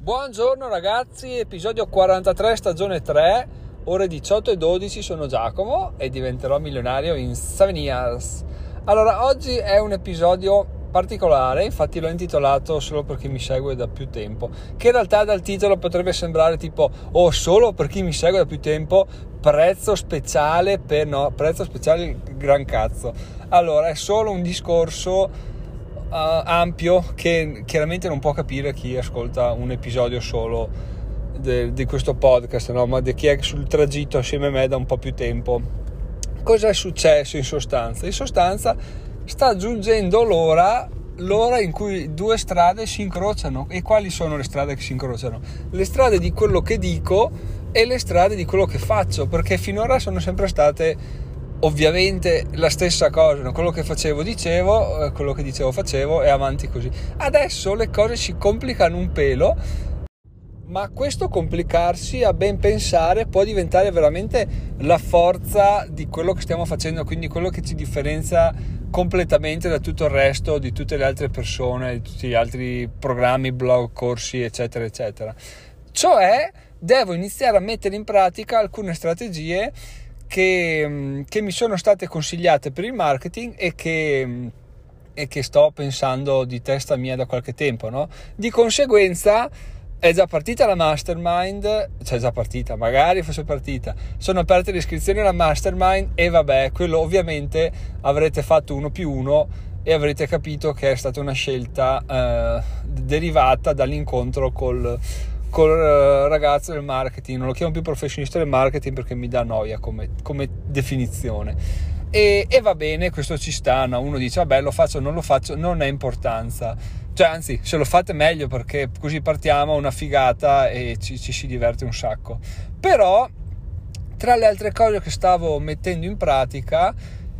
Buongiorno ragazzi, episodio 43 stagione 3, ore 18 e 12, sono Giacomo e diventerò milionario in 7 years. Allora, oggi è un episodio particolare, infatti l'ho intitolato solo per chi mi segue da più tempo, che in realtà dal titolo potrebbe sembrare tipo oh solo per chi mi segue da più tempo, prezzo speciale per no, prezzo speciale gran cazzo. Allora, è solo un discorso ampio che chiaramente non può capire chi ascolta un episodio solo di questo podcast, no? ma di chi è sul tragitto assieme a me da un po' più tempo. Cosa è successo in sostanza? In sostanza sta giungendo l'ora, l'ora in cui due strade si incrociano. E quali sono le strade che si incrociano? Le strade di quello che dico e le strade di quello che faccio, perché finora sono sempre state ovviamente la stessa cosa, quello che facevo dicevo, eh, quello che dicevo facevo e avanti così. Adesso le cose si complicano un pelo, ma questo complicarsi a ben pensare può diventare veramente la forza di quello che stiamo facendo, quindi quello che ci differenzia completamente da tutto il resto di tutte le altre persone, di tutti gli altri programmi, blog, corsi, eccetera, eccetera. Cioè, devo iniziare a mettere in pratica alcune strategie che, mm, che mi sono state consigliate per il marketing e che, mm, e che sto pensando di testa mia da qualche tempo. No? Di conseguenza è già partita la mastermind, cioè già partita, magari fosse partita, sono aperte le iscrizioni alla mastermind e vabbè, quello ovviamente avrete fatto uno più uno e avrete capito che è stata una scelta eh, derivata dall'incontro col, col eh, ragazzo del marketing, non lo chiamo più professionista del marketing perché mi dà noia come, come definizione. E, e, va bene, questo ci sta, no? uno dice vabbè lo faccio non lo faccio, non è importanza, cioè anzi se lo fate meglio perché così partiamo una figata e ci, ci si diverte un sacco. Però tra le altre cose che stavo mettendo in pratica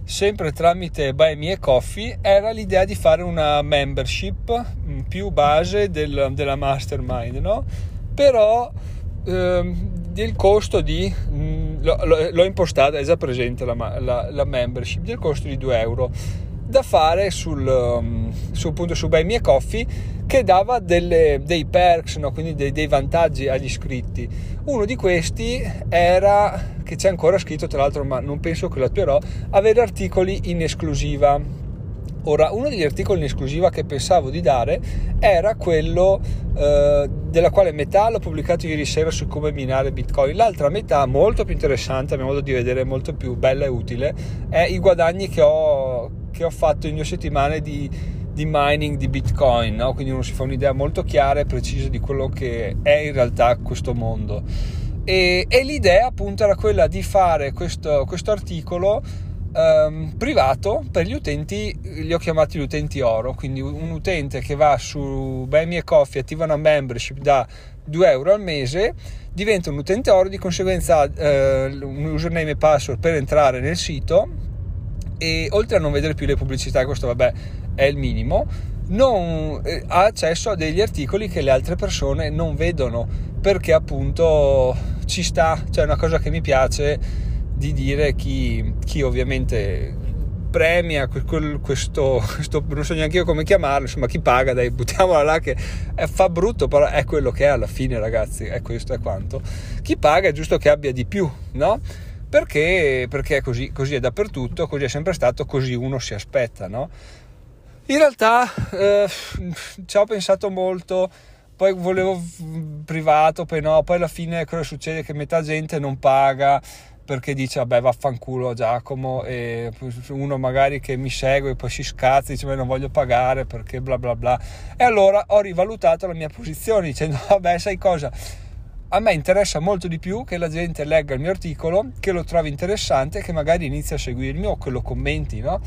sempre tramite Buy Me Coffee era l'idea di fare una membership mm, più base del, della mastermind no? Però ehm, del costo di mh, mm, l'ho impostata, è già presente la, la, la, membership del costo di 2 euro da fare sul, um, su, appunto, su Buy Me Coffee che dava delle, dei perks, no? quindi dei, dei, vantaggi agli iscritti. Uno di questi era, che c'è ancora scritto tra l'altro, ma non penso che lo attuerò, avere articoli in esclusiva Ora, uno degli articoli in esclusiva che pensavo di dare era quello eh, della quale metà l'ho pubblicato ieri sera su come minare Bitcoin, l'altra metà, molto più interessante, a mio modo di vedere, molto più bella e utile, è i guadagni che ho, che ho fatto in due settimane di, di mining di Bitcoin, no? quindi uno si fa un'idea molto chiara e precisa di quello che è in realtà questo mondo. E, e l'idea appunto era quella di fare questo, questo articolo um, privato per gli utenti, li ho chiamati gli utenti oro, quindi un utente che va su Buy Me Coffee, attiva una membership da 2 euro al mese, diventa un utente oro, di conseguenza uh, un username e password per entrare nel sito e oltre a non vedere più le pubblicità, questo vabbè è il minimo, non eh, ha accesso a degli articoli che le altre persone non vedono perché appunto ci sta, cioè è una cosa che mi piace di dire chi, chi ovviamente premia quel, questo, questo, non so neanche io come chiamarlo, insomma chi paga, dai buttiamola là che è, fa brutto, però è quello che è alla fine ragazzi, è questo è quanto. Chi paga è giusto che abbia di più, no? Perché, perché è così, così è dappertutto, così è sempre stato, così uno si aspetta, no? In realtà eh, ci ho pensato molto, poi volevo privato, poi no, poi alla fine cosa succede? Che metà gente non paga, perché dice vabbè vaffanculo Giacomo e uno magari che mi segue e poi si scazza dice ma non voglio pagare perché bla bla bla e allora ho rivalutato la mia posizione dicendo vabbè sai cosa a me interessa molto di più che la gente legga il mio articolo che lo trovi interessante che magari inizi a seguirmi o che lo commenti no?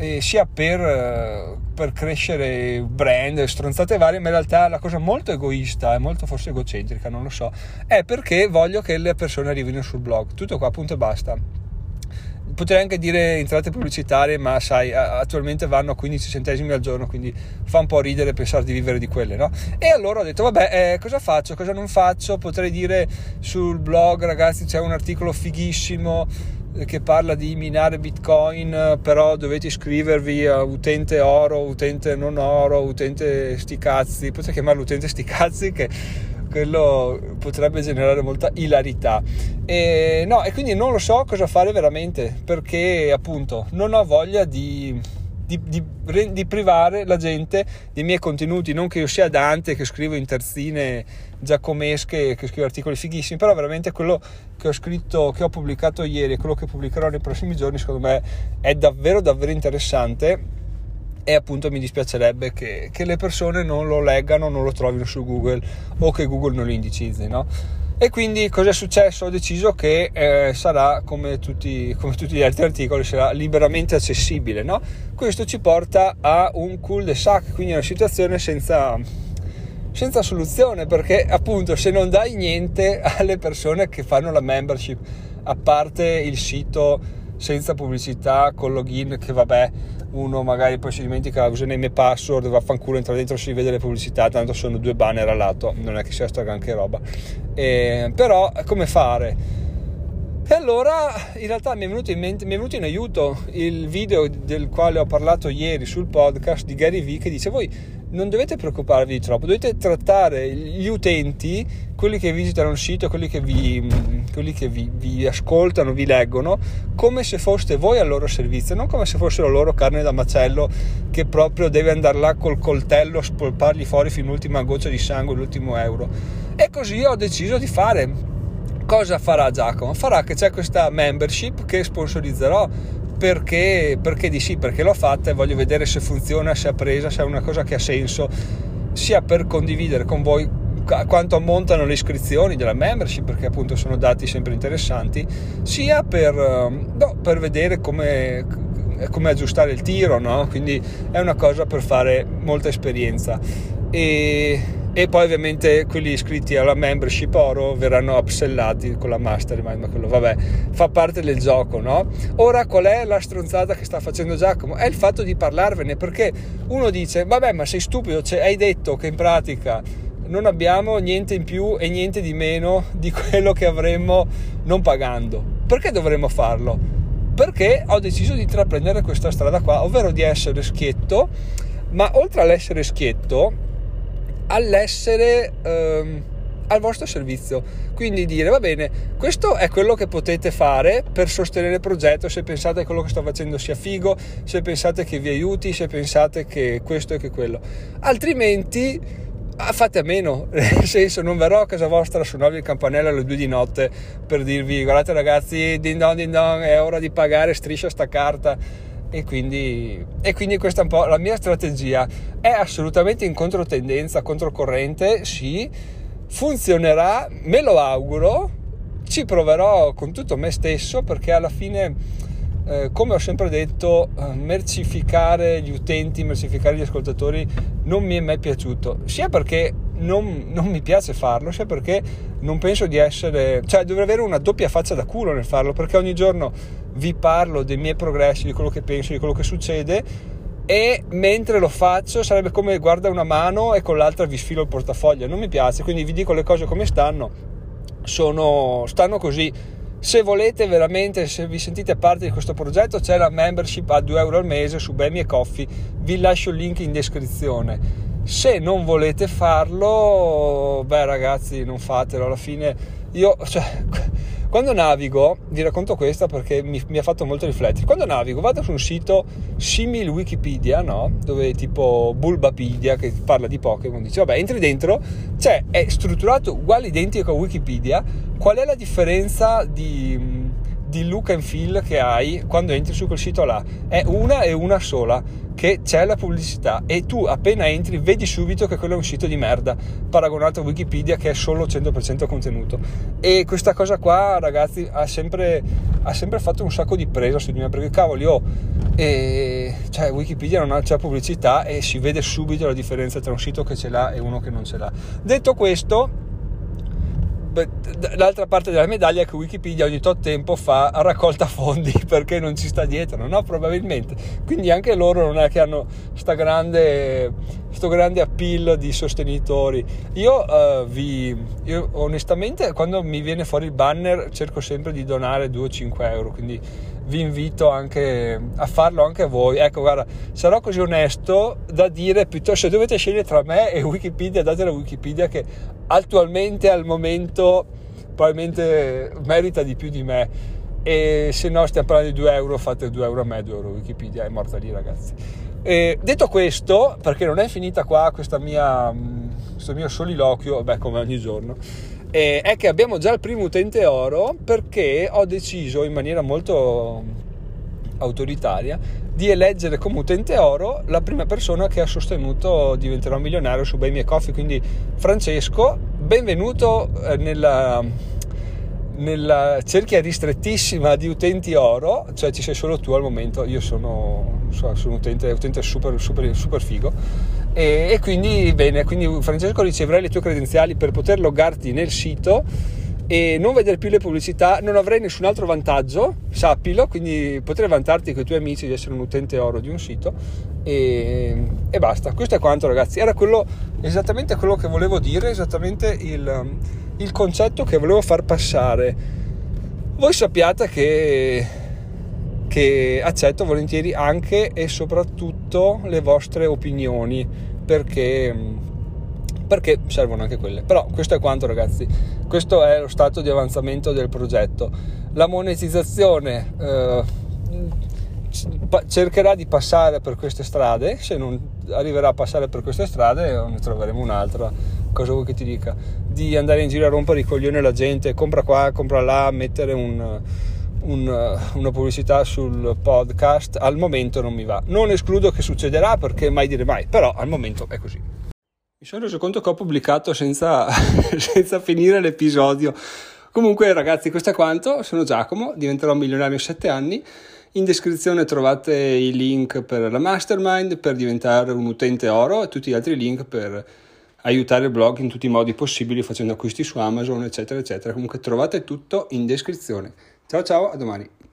Eh, sia per, eh, per, crescere brand, stronzate varie, ma in realtà la cosa molto egoista e molto forse egocentrica, non lo so, è perché voglio che le persone arrivino sul blog. Tutto qua, punto e basta. Potrei anche dire entrate pubblicitarie, ma sai, attualmente vanno a 15 centesimi al giorno, quindi fa un po' ridere pensare di vivere di quelle, no? E allora ho detto, vabbè, eh, cosa faccio, cosa non faccio? Potrei dire sul blog, ragazzi, c'è un articolo fighissimo che parla di minare bitcoin però dovete iscrivervi a utente oro utente non oro utente sti cazzi. Potete chiamarlo utente sti cazzi che quello potrebbe generare molta ilarità. E, no, e quindi non lo so cosa fare veramente perché appunto non ho voglia di di, di, di, privare la gente dei miei contenuti, non che io sia Dante che scrivo in terzine giacomesche, che scrivo articoli fighissimi, però veramente quello che ho scritto, che ho pubblicato ieri e quello che pubblicherò nei prossimi giorni, secondo me è davvero davvero interessante e appunto mi dispiacerebbe che, che le persone non lo leggano, non lo trovino su Google o che Google non lo indicizzi, no? E quindi cosa è successo? Ho deciso che eh, sarà come tutti, come tutti, gli altri articoli, sarà liberamente accessibile. No? Questo ci porta a un cul-de-sac, quindi una situazione senza, senza soluzione, perché appunto se non dai niente alle persone che fanno la membership, a parte il sito senza pubblicità, con login, che vabbè, uno magari poi si dimentica, usa nei miei password, vaffanculo, entra dentro, si vede le pubblicità, tanto sono due banner a lato, non è che sia sta granché roba. E, però come fare? E allora in realtà mi è, venuto in mente, mi è venuto in aiuto il video del quale ho parlato ieri sul podcast di Gary Vee che dice voi non dovete preoccuparvi troppo, dovete trattare gli utenti, quelli che visitano il sito, quelli che, vi, quelli che vi, vi, ascoltano, vi leggono, come se foste voi al loro servizio, non come se fossero loro carne da macello che proprio deve andare là col coltello, spolpargli fuori fino all'ultima goccia di sangue, l'ultimo euro. E così ho deciso di fare cosa farà Giacomo? Farà che c'è questa membership che sponsorizzerò perché, perché di sì, perché l'ho fatta e voglio vedere se funziona, se è presa, se è una cosa che ha senso, sia per condividere con voi quanto ammontano le iscrizioni della membership, perché appunto sono dati sempre interessanti, sia per, no, per vedere come, come, aggiustare il tiro, no? quindi è una cosa per fare molta esperienza. E e poi ovviamente quelli iscritti alla membership oro verranno upsellati con la mastermind ma quello vabbè fa parte del gioco no? ora qual è la stronzata che sta facendo Giacomo? è il fatto di parlarvene perché uno dice vabbè ma sei stupido cioè, hai detto che in pratica non abbiamo niente in più e niente di meno di quello che avremmo non pagando perché dovremmo farlo? perché ho deciso di intraprendere questa strada qua ovvero di essere schietto ma oltre all'essere schietto all'essere ehm, al vostro servizio. Quindi dire va bene, questo è quello che potete fare per sostenere il progetto, se pensate che quello che sto facendo sia figo, se pensate che vi aiuti, se pensate che questo e che quello. Altrimenti fate a meno, nel senso non verrò a casa vostra a suonarvi il campanello alle due di notte per dirvi guardate ragazzi, din don din don, è ora di pagare, striscia sta carta e quindi, e quindi questa è un po' la mia strategia. È assolutamente in controtendenza, controcorrente, sì, funzionerà, me lo auguro, ci proverò con tutto me stesso perché alla fine, eh, come ho sempre detto, mercificare gli utenti, mercificare gli ascoltatori non mi è mai piaciuto, sia perché non, non, mi piace farlo, sia perché non penso di essere, cioè dovrei avere una doppia faccia da culo nel farlo, perché ogni giorno vi parlo dei miei progressi, di quello che penso, di quello che succede e mentre lo faccio sarebbe come guarda una mano e con l'altra vi sfilo il portafoglio, non mi piace, quindi vi dico le cose come stanno, sono, stanno così. Se volete veramente, se vi sentite parte di questo progetto, c'è la membership a 2 euro al mese su Bemi e Coffee, vi lascio il link in descrizione se non volete farlo, beh ragazzi, non fatelo. Alla fine io, cioè, quando navigo, vi racconto questa perché mi, mi, ha fatto molto riflettere. Quando navigo, vado su un sito simile Wikipedia, no? Dove tipo Bulbapedia che parla di Pokémon, dice vabbè, entri dentro, cioè è strutturato uguale identico a Wikipedia. Qual è la differenza di di look and feel che hai quando entri su quel sito là. È una e una sola che c'è la pubblicità e tu appena entri vedi subito che quello è un sito di merda paragonato a Wikipedia che è solo 100% contenuto. E questa cosa qua ragazzi ha sempre, ha sempre fatto un sacco di presa su di me perché cavoli oh, e, cioè Wikipedia non c'è pubblicità e si vede subito la differenza tra un sito che ce l'ha e uno che non ce l'ha. Detto questo l'altra parte della medaglia è che Wikipedia ogni tot tempo fa raccolta fondi perché non ci sta dietro, no? Probabilmente. Quindi anche loro non è che hanno sta grande questo grande appeal di sostenitori. Io, uh, vi, io onestamente quando mi viene fuori il banner cerco sempre di donare 2 o 5 euro, quindi vi invito anche a farlo anche voi. Ecco, guarda, sarò così onesto da dire piuttosto se dovete scegliere tra me e Wikipedia, date la Wikipedia che attualmente al momento probabilmente merita di più di me e se no stiamo parlando di 2 euro fate 2 euro a me 2 euro Wikipedia è morta lì ragazzi e detto questo perché non è finita qua mia, questo mio soliloquio beh come ogni giorno è che abbiamo già il primo utente oro perché ho deciso in maniera molto autoritaria di eleggere come utente oro la prima persona che ha sostenuto diventerò milionario su Buy Me Coffee quindi Francesco benvenuto eh, nella nella cerchia ristrettissima di utenti oro, cioè ci sei solo tu al momento, io sono, sono un utente, utente super, super, super figo. E, e, quindi bene, quindi Francesco riceverai le tue credenziali per poter loggarti nel sito e non vedere più le pubblicità, non avrai nessun altro vantaggio, sappilo, quindi potrai vantarti con i tuoi amici di essere un utente oro di un sito e, e basta, questo è quanto ragazzi, era quello, esattamente quello che volevo dire, esattamente il il concetto che volevo far passare. Voi sappiate che, che accetto volentieri anche e soprattutto le vostre opinioni perché, perché servono anche quelle. Però questo è quanto ragazzi, questo è lo stato di avanzamento del progetto. La monetizzazione eh, cercherà di passare per queste strade, se non arriverà a passare per queste strade ne troveremo un'altra, cosa vuoi che ti dica, di andare in giro a rompere i coglioni alla gente, compra qua, compra là, mettere un, un, una pubblicità sul podcast, al momento non mi va. Non escludo che succederà perché mai dire mai, però al momento è così. Mi sono reso conto che ho pubblicato senza, senza finire l'episodio. Comunque ragazzi, questo è quanto, sono Giacomo, diventerò milionario in 7 anni in descrizione trovate i link per la mastermind, per diventare un utente oro e tutti gli altri link per aiutare il blog in tutti i modi possibili facendo acquisti su Amazon, eccetera, eccetera. Comunque trovate tutto in descrizione. Ciao ciao, a domani.